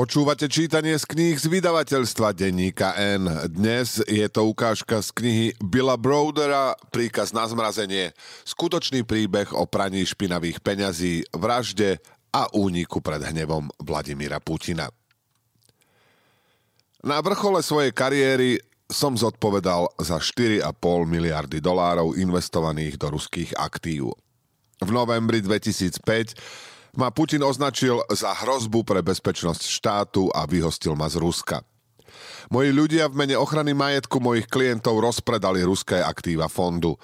Počúvate čítanie z kníh z vydavateľstva Denníka N. Dnes je to ukážka z knihy Billa Brodera Príkaz na zmrazenie. Skutočný príbeh o praní špinavých peňazí, vražde a úniku pred hnevom Vladimíra Putina. Na vrchole svojej kariéry som zodpovedal za 4,5 miliardy dolárov investovaných do ruských aktív. V novembri 2005 ma Putin označil za hrozbu pre bezpečnosť štátu a vyhostil ma z Ruska. Moji ľudia v mene ochrany majetku mojich klientov rozpredali ruské aktíva fondu.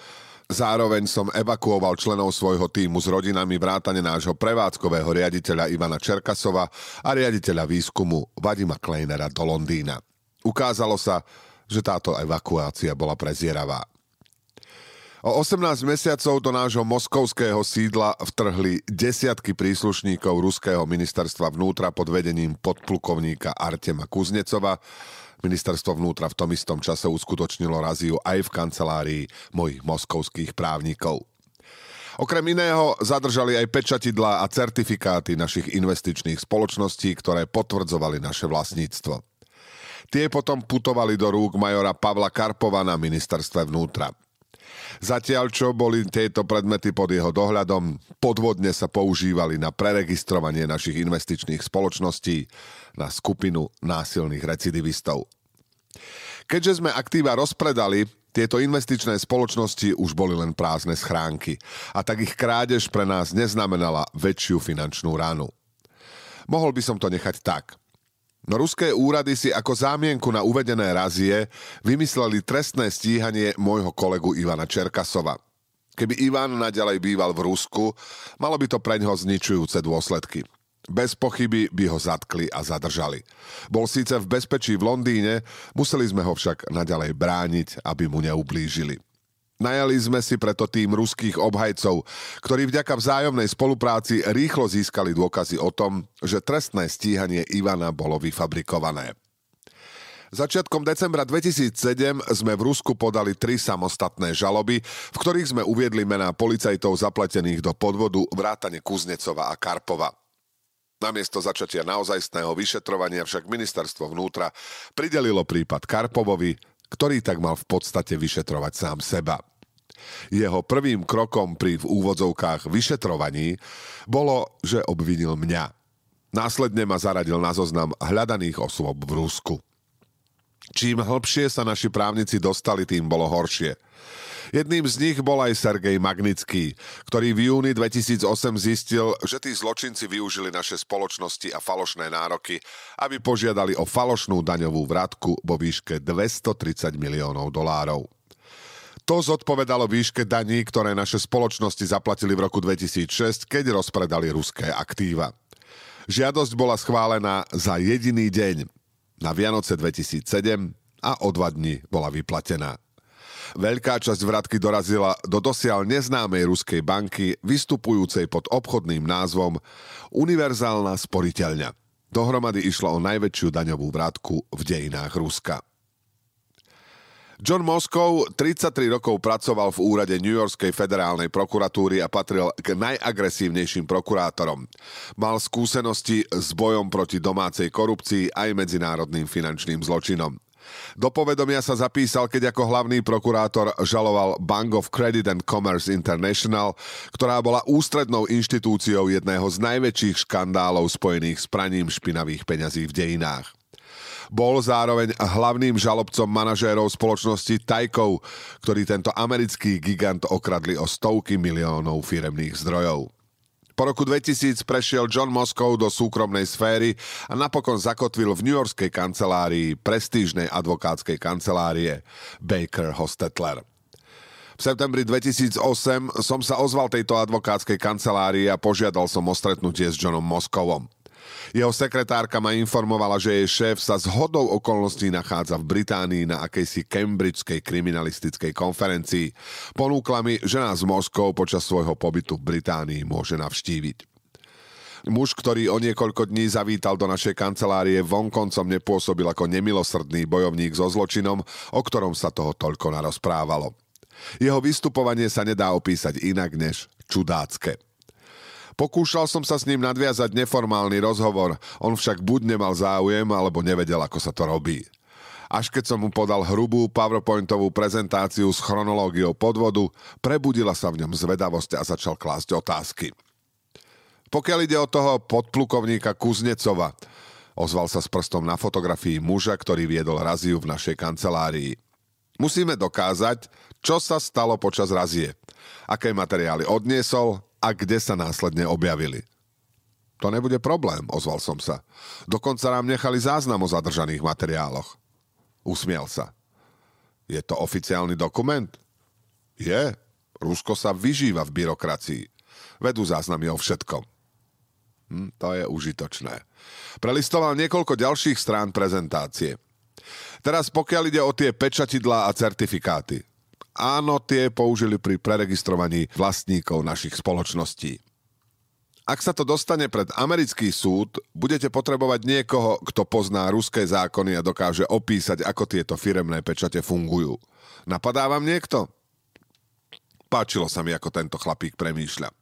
Zároveň som evakuoval členov svojho týmu s rodinami vrátane nášho prevádzkového riaditeľa Ivana Čerkasova a riaditeľa výskumu Vadima Kleinera do Londýna. Ukázalo sa, že táto evakuácia bola prezieravá. O 18 mesiacov do nášho moskovského sídla vtrhli desiatky príslušníkov ruského ministerstva vnútra pod vedením podplukovníka Artema Kuznecova. Ministerstvo vnútra v tom istom čase uskutočnilo raziu aj v kancelárii mojich moskovských právnikov. Okrem iného zadržali aj pečatidlá a certifikáty našich investičných spoločností, ktoré potvrdzovali naše vlastníctvo. Tie potom putovali do rúk majora Pavla Karpova na ministerstve vnútra. Zatiaľ, čo boli tieto predmety pod jeho dohľadom, podvodne sa používali na preregistrovanie našich investičných spoločností na skupinu násilných recidivistov. Keďže sme aktíva rozpredali, tieto investičné spoločnosti už boli len prázdne schránky a tak ich krádež pre nás neznamenala väčšiu finančnú ránu. Mohol by som to nechať tak – No ruské úrady si ako zámienku na uvedené razie vymysleli trestné stíhanie môjho kolegu Ivana Čerkasova. Keby Ivan naďalej býval v Rusku, malo by to pre ňoho zničujúce dôsledky. Bez pochyby by ho zatkli a zadržali. Bol síce v bezpečí v Londýne, museli sme ho však naďalej brániť, aby mu neublížili. Najali sme si preto tým ruských obhajcov, ktorí vďaka vzájomnej spolupráci rýchlo získali dôkazy o tom, že trestné stíhanie Ivana bolo vyfabrikované. Začiatkom decembra 2007 sme v Rusku podali tri samostatné žaloby, v ktorých sme uviedli mená policajtov zapletených do podvodu vrátane Kuznecova a Karpova. Namiesto začatia naozajstného vyšetrovania však ministerstvo vnútra pridelilo prípad Karpovovi, ktorý tak mal v podstate vyšetrovať sám seba. Jeho prvým krokom pri v úvodzovkách vyšetrovaní bolo, že obvinil mňa. Následne ma zaradil na zoznam hľadaných osôb v Rusku. Čím hlbšie sa naši právnici dostali, tým bolo horšie. Jedným z nich bol aj Sergej Magnický, ktorý v júni 2008 zistil, že tí zločinci využili naše spoločnosti a falošné nároky, aby požiadali o falošnú daňovú vratku vo výške 230 miliónov dolárov. To zodpovedalo výške daní, ktoré naše spoločnosti zaplatili v roku 2006, keď rozpredali ruské aktíva. Žiadosť bola schválená za jediný deň, na Vianoce 2007 a o dva dni bola vyplatená. Veľká časť vratky dorazila do dosiaľ neznámej ruskej banky, vystupujúcej pod obchodným názvom Univerzálna sporiteľňa. Dohromady išlo o najväčšiu daňovú vratku v dejinách Ruska. John Moskov 33 rokov pracoval v úrade New Yorkskej federálnej prokuratúry a patril k najagresívnejším prokurátorom. Mal skúsenosti s bojom proti domácej korupcii aj medzinárodným finančným zločinom. Do povedomia sa zapísal, keď ako hlavný prokurátor žaloval Bank of Credit and Commerce International, ktorá bola ústrednou inštitúciou jedného z najväčších škandálov spojených s praním špinavých peňazí v dejinách. Bol zároveň hlavným žalobcom manažérov spoločnosti Tajkov, ktorí tento americký gigant okradli o stovky miliónov firemných zdrojov. Po roku 2000 prešiel John Moskov do súkromnej sféry a napokon zakotvil v New Yorkskej kancelárii prestížnej advokátskej kancelárie Baker Hostetler. V septembri 2008 som sa ozval tejto advokátskej kancelárii a požiadal som o stretnutie s Johnom Moskovom. Jeho sekretárka ma informovala, že jej šéf sa z hodou okolností nachádza v Británii na akejsi Cambridgeskej kriminalistickej konferencii. Ponúkla mi, že nás Moskov počas svojho pobytu v Británii môže navštíviť. Muž, ktorý o niekoľko dní zavítal do našej kancelárie, vonkoncom nepôsobil ako nemilosrdný bojovník so zločinom, o ktorom sa toho toľko narozprávalo. Jeho vystupovanie sa nedá opísať inak než čudácké. Pokúšal som sa s ním nadviazať neformálny rozhovor, on však buď nemal záujem, alebo nevedel, ako sa to robí. Až keď som mu podal hrubú PowerPointovú prezentáciu s chronológiou podvodu, prebudila sa v ňom zvedavosť a začal klásť otázky. Pokiaľ ide o toho podplukovníka Kuznecova, ozval sa s prstom na fotografii muža, ktorý viedol raziu v našej kancelárii. Musíme dokázať, čo sa stalo počas razie, aké materiály odniesol a kde sa následne objavili. To nebude problém, ozval som sa. Dokonca nám nechali záznam o zadržaných materiáloch. Usmiel sa. Je to oficiálny dokument? Je. Rusko sa vyžíva v byrokracii. Vedú záznamy o všetkom. Hm, to je užitočné. Prelistoval niekoľko ďalších strán prezentácie. Teraz pokiaľ ide o tie pečatidlá a certifikáty. Áno, tie použili pri preregistrovaní vlastníkov našich spoločností. Ak sa to dostane pred americký súd, budete potrebovať niekoho, kto pozná ruské zákony a dokáže opísať, ako tieto firemné pečate fungujú. Napadá vám niekto? Páčilo sa mi, ako tento chlapík premýšľa.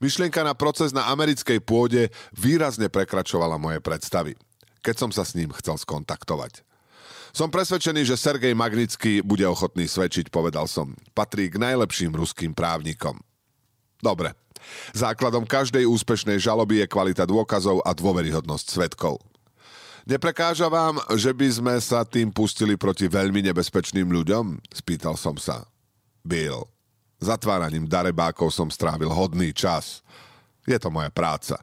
Myšlienka na proces na americkej pôde výrazne prekračovala moje predstavy, keď som sa s ním chcel skontaktovať. Som presvedčený, že Sergej Magnický bude ochotný svedčiť, povedal som. Patrí k najlepším ruským právnikom. Dobre. Základom každej úspešnej žaloby je kvalita dôkazov a dôveryhodnosť svetkov. Neprekáža vám, že by sme sa tým pustili proti veľmi nebezpečným ľuďom? Spýtal som sa. Bill. Zatváraním darebákov som strávil hodný čas. Je to moja práca.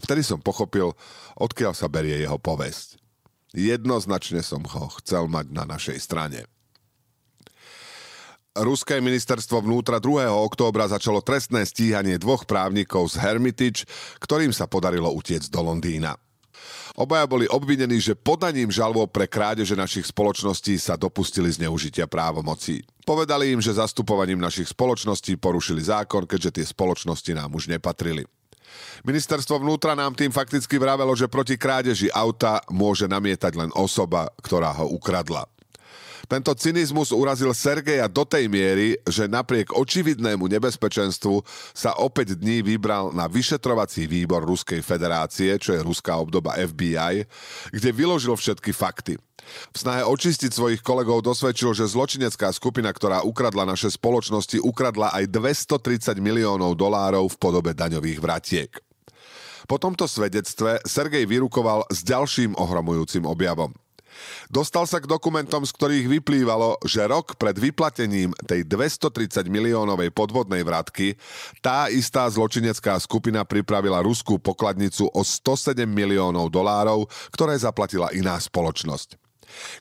Vtedy som pochopil, odkiaľ sa berie jeho povesť. Jednoznačne som ho chcel mať na našej strane. Ruské ministerstvo vnútra 2. októbra začalo trestné stíhanie dvoch právnikov z Hermitage, ktorým sa podarilo utiecť do Londýna. Obaja boli obvinení, že podaním žalob pre krádeže našich spoločností sa dopustili zneužitia právomocí. Povedali im, že zastupovaním našich spoločností porušili zákon, keďže tie spoločnosti nám už nepatrili. Ministerstvo vnútra nám tým fakticky vravelo, že proti krádeži auta môže namietať len osoba, ktorá ho ukradla. Tento cynizmus urazil Sergeja do tej miery, že napriek očividnému nebezpečenstvu sa opäť dní vybral na vyšetrovací výbor Ruskej federácie, čo je ruská obdoba FBI, kde vyložil všetky fakty. V snahe očistiť svojich kolegov dosvedčil, že zločinecká skupina, ktorá ukradla naše spoločnosti, ukradla aj 230 miliónov dolárov v podobe daňových vratiek. Po tomto svedectve Sergej vyrukoval s ďalším ohromujúcim objavom – Dostal sa k dokumentom, z ktorých vyplývalo, že rok pred vyplatením tej 230 miliónovej podvodnej vratky tá istá zločinecká skupina pripravila ruskú pokladnicu o 107 miliónov dolárov, ktoré zaplatila iná spoločnosť.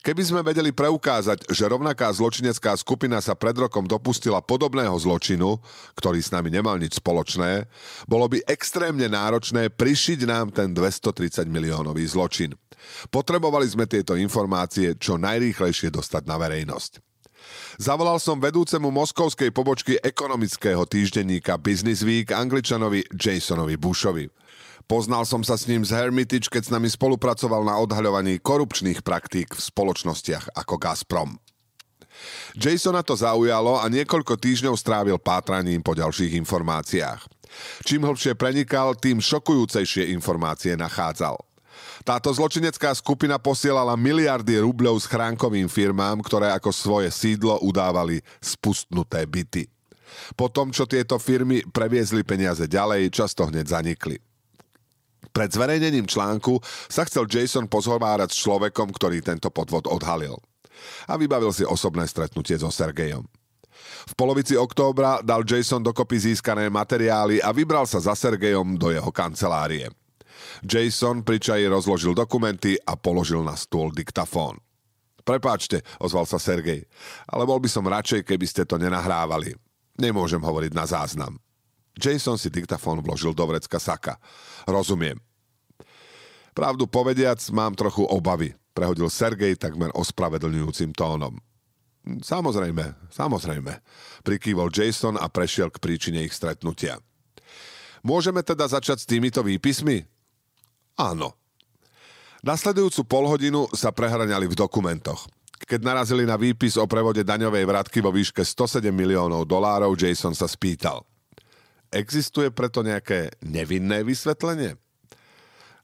Keby sme vedeli preukázať, že rovnaká zločinecká skupina sa pred rokom dopustila podobného zločinu, ktorý s nami nemal nič spoločné, bolo by extrémne náročné prišiť nám ten 230 miliónový zločin. Potrebovali sme tieto informácie čo najrýchlejšie dostať na verejnosť. Zavolal som vedúcemu moskovskej pobočky ekonomického týždenníka Business Week angličanovi Jasonovi Bushovi. Poznal som sa s ním z Hermitage, keď s nami spolupracoval na odhaľovaní korupčných praktík v spoločnostiach ako Gazprom. Jasona to zaujalo a niekoľko týždňov strávil pátraním po ďalších informáciách. Čím hlbšie prenikal, tým šokujúcejšie informácie nachádzal. Táto zločinecká skupina posielala miliardy rubľov s chránkovým firmám, ktoré ako svoje sídlo udávali spustnuté byty. Po tom, čo tieto firmy previezli peniaze ďalej, často hneď zanikli. Pred zverejnením článku sa chcel Jason pozhovárať s človekom, ktorý tento podvod odhalil. A vybavil si osobné stretnutie so Sergejom. V polovici októbra dal Jason dokopy získané materiály a vybral sa za Sergejom do jeho kancelárie. Jason pri čaji rozložil dokumenty a položil na stôl diktafón. Prepáčte, ozval sa Sergej, ale bol by som radšej, keby ste to nenahrávali. Nemôžem hovoriť na záznam. Jason si diktafón vložil do vrecka saka. Rozumiem. Pravdu povediac, mám trochu obavy, prehodil Sergej takmer ospravedlňujúcim tónom. Samozrejme, samozrejme, prikývol Jason a prešiel k príčine ich stretnutia. Môžeme teda začať s týmito výpismi? Áno. Nasledujúcu polhodinu sa prehraňali v dokumentoch. Keď narazili na výpis o prevode daňovej vratky vo výške 107 miliónov dolárov, Jason sa spýtal – Existuje preto nejaké nevinné vysvetlenie?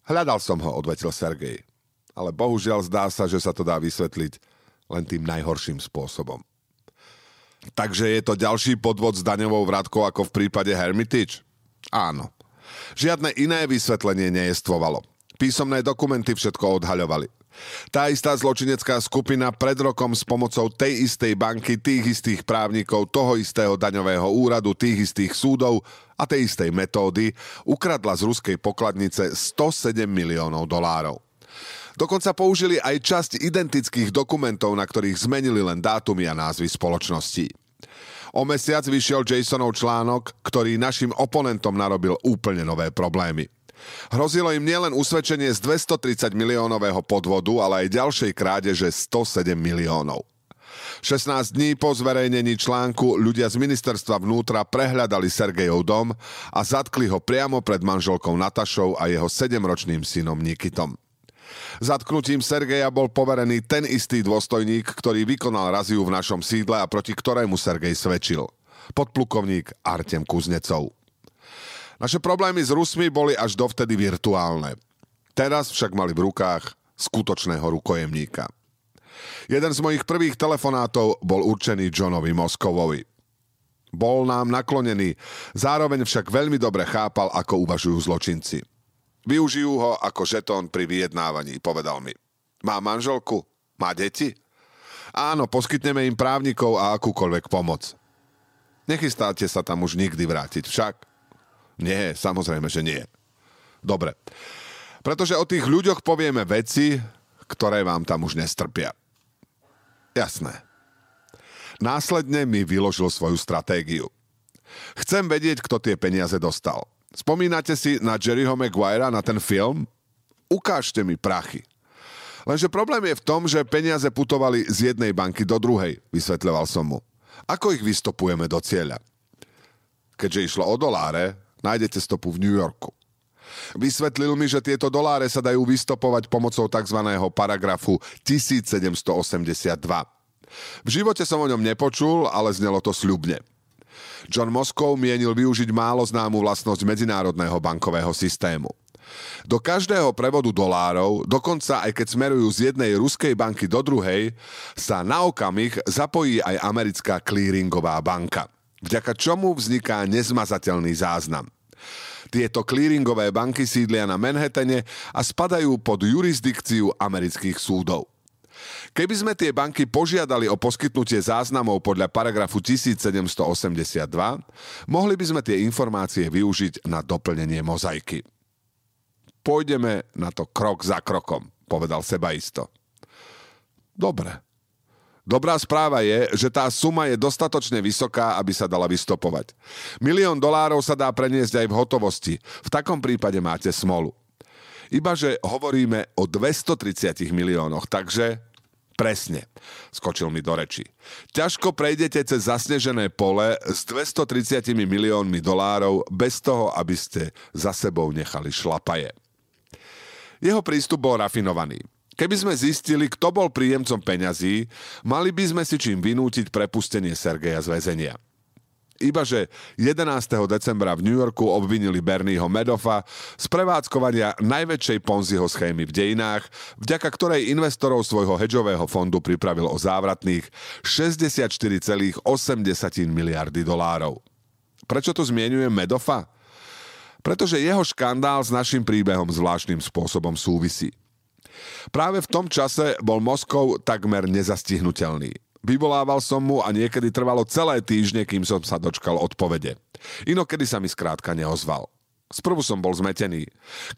Hľadal som ho, odvetil Sergej. Ale bohužiaľ zdá sa, že sa to dá vysvetliť len tým najhorším spôsobom. Takže je to ďalší podvod s daňovou vratkou ako v prípade Hermitage? Áno. Žiadne iné vysvetlenie nejestvovalo. Písomné dokumenty všetko odhaľovali. Tá istá zločinecká skupina pred rokom s pomocou tej istej banky, tých istých právnikov, toho istého daňového úradu, tých istých súdov a tej istej metódy ukradla z ruskej pokladnice 107 miliónov dolárov. Dokonca použili aj časť identických dokumentov, na ktorých zmenili len dátumy a názvy spoločností. O mesiac vyšiel Jasonov článok, ktorý našim oponentom narobil úplne nové problémy. Hrozilo im nielen usvedčenie z 230 miliónového podvodu, ale aj ďalšej krádeže 107 miliónov. 16 dní po zverejnení článku ľudia z ministerstva vnútra prehľadali Sergejov dom a zatkli ho priamo pred manželkou Natašou a jeho 7-ročným synom Nikitom. Zatknutím Sergeja bol poverený ten istý dôstojník, ktorý vykonal raziu v našom sídle a proti ktorému Sergej svedčil. Podplukovník Artem Kuznecov. Naše problémy s Rusmi boli až dovtedy virtuálne. Teraz však mali v rukách skutočného rukojemníka. Jeden z mojich prvých telefonátov bol určený Johnovi Moskovovi. Bol nám naklonený, zároveň však veľmi dobre chápal, ako uvažujú zločinci. Využijú ho ako žetón pri vyjednávaní, povedal mi. Má manželku? Má deti? Áno, poskytneme im právnikov a akúkoľvek pomoc. Nechystáte sa tam už nikdy vrátiť však? Nie, samozrejme, že nie. Dobre. Pretože o tých ľuďoch povieme veci, ktoré vám tam už nestrpia. Jasné. Následne mi vyložil svoju stratégiu. Chcem vedieť, kto tie peniaze dostal. Spomínate si na Jerryho Maguirea, na ten film? Ukážte mi prachy. Lenže problém je v tom, že peniaze putovali z jednej banky do druhej, vysvetľoval som mu. Ako ich vystopujeme do cieľa? Keďže išlo o doláre, Nájdete stopu v New Yorku. Vysvetlil mi, že tieto doláre sa dajú vystopovať pomocou tzv. paragrafu 1782. V živote som o ňom nepočul, ale znelo to sľubne. John Moskov mienil využiť málo známu vlastnosť medzinárodného bankového systému. Do každého prevodu dolárov, dokonca aj keď smerujú z jednej ruskej banky do druhej, sa na okamih zapojí aj americká clearingová banka – vďaka čomu vzniká nezmazateľný záznam. Tieto clearingové banky sídlia na Manhattane a spadajú pod jurisdikciu amerických súdov. Keby sme tie banky požiadali o poskytnutie záznamov podľa paragrafu 1782, mohli by sme tie informácie využiť na doplnenie mozaiky. Pôjdeme na to krok za krokom, povedal sebaisto. Dobre, Dobrá správa je, že tá suma je dostatočne vysoká, aby sa dala vystopovať. Milión dolárov sa dá preniesť aj v hotovosti. V takom prípade máte smolu. Ibaže hovoríme o 230 miliónoch, takže Presne, skočil mi do reči. Ťažko prejdete cez zasnežené pole s 230 miliónmi dolárov bez toho, aby ste za sebou nechali šlapaje. Jeho prístup bol rafinovaný. Keby sme zistili, kto bol príjemcom peňazí, mali by sme si čím vynútiť prepustenie Sergeja z väzenia. Ibaže 11. decembra v New Yorku obvinili Bernieho Medoffa z prevádzkovania najväčšej Ponziho schémy v dejinách, vďaka ktorej investorov svojho hedžového fondu pripravil o závratných 64,8 miliardy dolárov. Prečo tu zmienujem Medoffa? Pretože jeho škandál s našim príbehom zvláštnym spôsobom súvisí. Práve v tom čase bol Moskov takmer nezastihnutelný. Vyvolával som mu a niekedy trvalo celé týždne, kým som sa dočkal odpovede. Inokedy sa mi skrátka neozval. Sprvu som bol zmetený.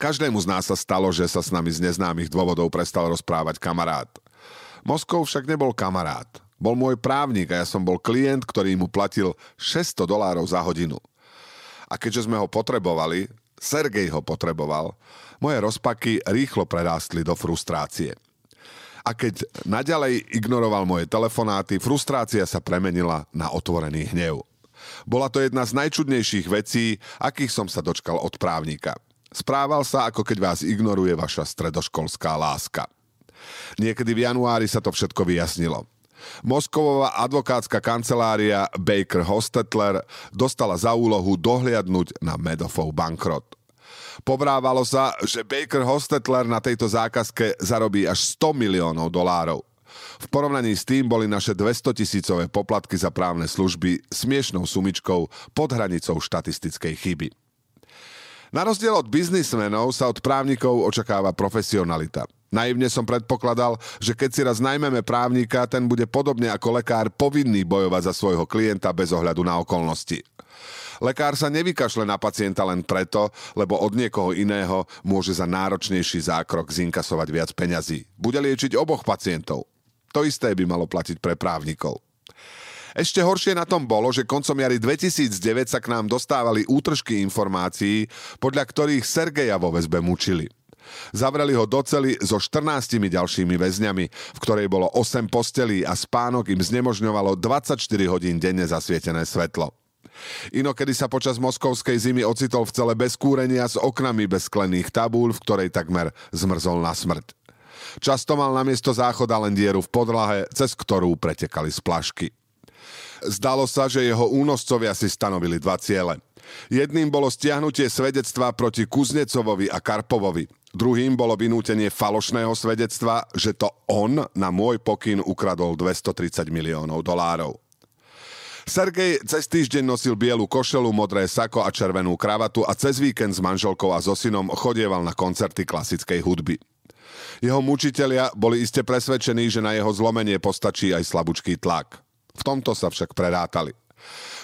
Každému z nás sa stalo, že sa s nami z neznámych dôvodov prestal rozprávať kamarát. Moskov však nebol kamarát. Bol môj právnik a ja som bol klient, ktorý mu platil 600 dolárov za hodinu. A keďže sme ho potrebovali, Sergej ho potreboval, moje rozpaky rýchlo prerástli do frustrácie. A keď naďalej ignoroval moje telefonáty, frustrácia sa premenila na otvorený hnev. Bola to jedna z najčudnejších vecí, akých som sa dočkal od právnika. Správal sa, ako keď vás ignoruje vaša stredoškolská láska. Niekedy v januári sa to všetko vyjasnilo. Moskovová advokátska kancelária Baker Hostetler dostala za úlohu dohliadnúť na Medofov bankrot. Povrávalo sa, že Baker Hostetler na tejto zákazke zarobí až 100 miliónov dolárov. V porovnaní s tým boli naše 200 tisícové poplatky za právne služby smiešnou sumičkou pod hranicou štatistickej chyby. Na rozdiel od biznismenov sa od právnikov očakáva profesionalita. Naivne som predpokladal, že keď si raz najmeme právnika, ten bude podobne ako lekár povinný bojovať za svojho klienta bez ohľadu na okolnosti. Lekár sa nevykašle na pacienta len preto, lebo od niekoho iného môže za náročnejší zákrok zinkasovať viac peňazí. Bude liečiť oboch pacientov. To isté by malo platiť pre právnikov. Ešte horšie na tom bolo, že koncom jary 2009 sa k nám dostávali útržky informácií, podľa ktorých Sergeja vo väzbe mučili. Zavreli ho do cely so 14 ďalšími väzňami, v ktorej bolo 8 postelí a spánok im znemožňovalo 24 hodín denne zasvietené svetlo. Inokedy sa počas moskovskej zimy ocitol v cele bez kúrenia s oknami bez sklených tabúľ, v ktorej takmer zmrzol na smrť. Často mal namiesto záchoda len dieru v podlahe, cez ktorú pretekali splašky. Zdalo sa, že jeho únoscovia si stanovili dva ciele. Jedným bolo stiahnutie svedectva proti Kuznecovovi a Karpovovi. Druhým bolo vynútenie falošného svedectva, že to on na môj pokyn ukradol 230 miliónov dolárov. Sergej cez týždeň nosil bielu košelu, modré sako a červenú kravatu a cez víkend s manželkou a so synom chodieval na koncerty klasickej hudby. Jeho mučitelia boli iste presvedčení, že na jeho zlomenie postačí aj slabúčký tlak. V tomto sa však prerátali.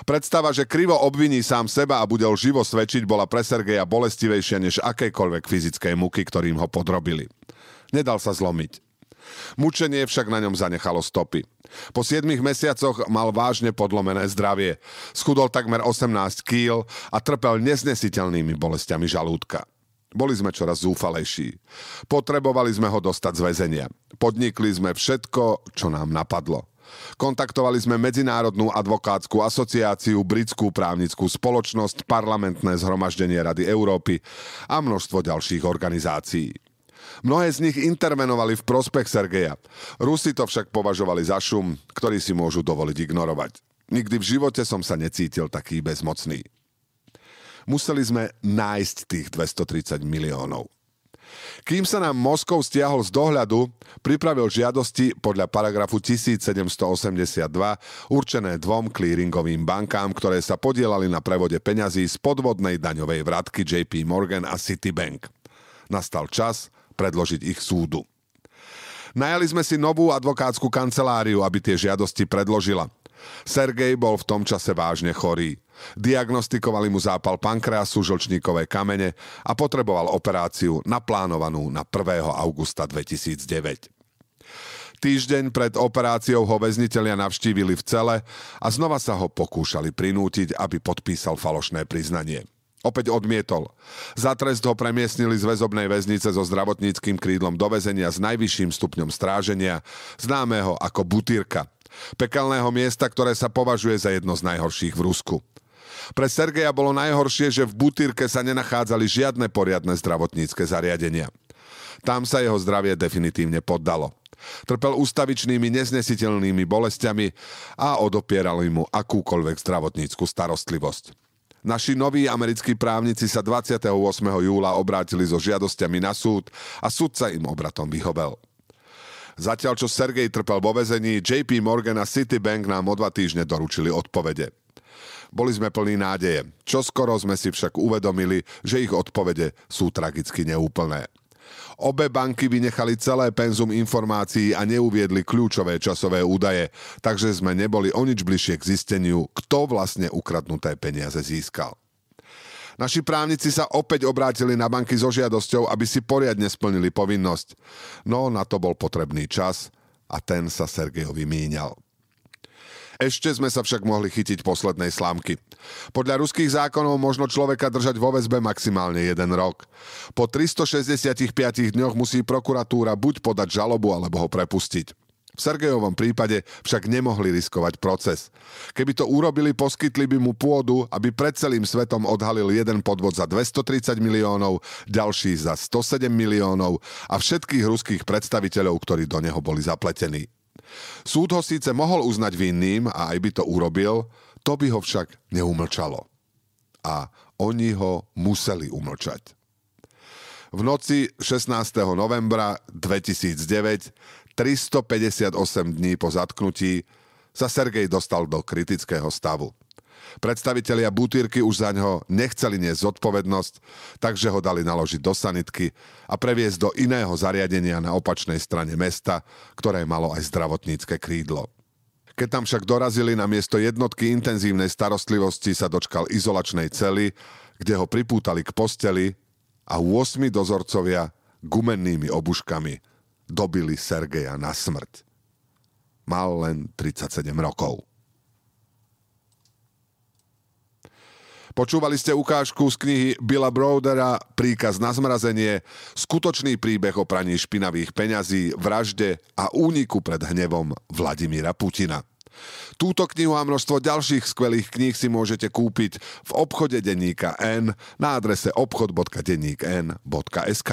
Predstava, že krivo obviní sám seba a bude živo svedčiť, bola pre Sergeja bolestivejšia než akékoľvek fyzické muky, ktorým ho podrobili. Nedal sa zlomiť. Mučenie však na ňom zanechalo stopy. Po 7 mesiacoch mal vážne podlomené zdravie. Schudol takmer 18 kýl a trpel neznesiteľnými bolestiami žalúdka. Boli sme čoraz zúfalejší. Potrebovali sme ho dostať z väzenia. Podnikli sme všetko, čo nám napadlo. Kontaktovali sme Medzinárodnú advokátsku asociáciu, Britskú právnickú spoločnosť, parlamentné zhromaždenie Rady Európy a množstvo ďalších organizácií. Mnohé z nich intervenovali v prospech Sergeja. Rusi to však považovali za šum, ktorý si môžu dovoliť ignorovať. Nikdy v živote som sa necítil taký bezmocný. Museli sme nájsť tých 230 miliónov. Kým sa nám Moskov stiahol z dohľadu, pripravil žiadosti podľa paragrafu 1782 určené dvom clearingovým bankám, ktoré sa podielali na prevode peňazí z podvodnej daňovej vratky JP Morgan a Citibank. Nastal čas predložiť ich súdu. Najali sme si novú advokátsku kanceláriu, aby tie žiadosti predložila. Sergej bol v tom čase vážne chorý. Diagnostikovali mu zápal pankreasu, žlčníkové kamene a potreboval operáciu naplánovanú na 1. augusta 2009. Týždeň pred operáciou ho väzniteľia navštívili v cele a znova sa ho pokúšali prinútiť, aby podpísal falošné priznanie. Opäť odmietol. Za trest ho premiestnili z väzobnej väznice so zdravotníckým krídlom do väzenia s najvyšším stupňom stráženia, známeho ako butírka, pekelného miesta, ktoré sa považuje za jedno z najhorších v Rusku. Pre Sergeja bolo najhoršie, že v butírke sa nenachádzali žiadne poriadne zdravotnícke zariadenia. Tam sa jeho zdravie definitívne poddalo. Trpel ústavičnými neznesiteľnými bolestiami a odopierali mu akúkoľvek zdravotníckú starostlivosť. Naši noví americkí právnici sa 28. júla obrátili so žiadosťami na súd a súd sa im obratom vyhovel. Zatiaľ, čo Sergej trpel vo vezení, JP Morgan a Citibank nám o dva týždne doručili odpovede. Boli sme plní nádeje. Čo skoro sme si však uvedomili, že ich odpovede sú tragicky neúplné. Obe banky vynechali celé penzum informácií a neuviedli kľúčové časové údaje, takže sme neboli o nič bližšie k zisteniu, kto vlastne ukradnuté peniaze získal. Naši právnici sa opäť obrátili na banky so žiadosťou, aby si poriadne splnili povinnosť. No na to bol potrebný čas a ten sa Sergejovi míňal. Ešte sme sa však mohli chytiť poslednej slámky. Podľa ruských zákonov možno človeka držať vo väzbe maximálne jeden rok. Po 365 dňoch musí prokuratúra buď podať žalobu, alebo ho prepustiť. V Sergejovom prípade však nemohli riskovať proces. Keby to urobili, poskytli by mu pôdu, aby pred celým svetom odhalil jeden podvod za 230 miliónov, ďalší za 107 miliónov a všetkých ruských predstaviteľov, ktorí do neho boli zapletení. Súd ho síce mohol uznať vinným a aj by to urobil, to by ho však neumlčalo. A oni ho museli umlčať. V noci 16. novembra 2009, 358 dní po zatknutí, sa Sergej dostal do kritického stavu. Predstavitelia Butírky už za ňo nechceli niesť zodpovednosť, takže ho dali naložiť do sanitky a previesť do iného zariadenia na opačnej strane mesta, ktoré malo aj zdravotnícke krídlo. Keď tam však dorazili na miesto jednotky intenzívnej starostlivosti sa dočkal izolačnej cely, kde ho pripútali k posteli a 8 dozorcovia gumennými obuškami dobili Sergeja na smrť. Mal len 37 rokov. Počúvali ste ukážku z knihy Billa Brodera Príkaz na zmrazenie, skutočný príbeh o praní špinavých peňazí, vražde a úniku pred hnevom Vladimíra Putina. Túto knihu a množstvo ďalších skvelých kníh si môžete kúpiť v obchode denníka N na adrese obchod.denníkn.sk.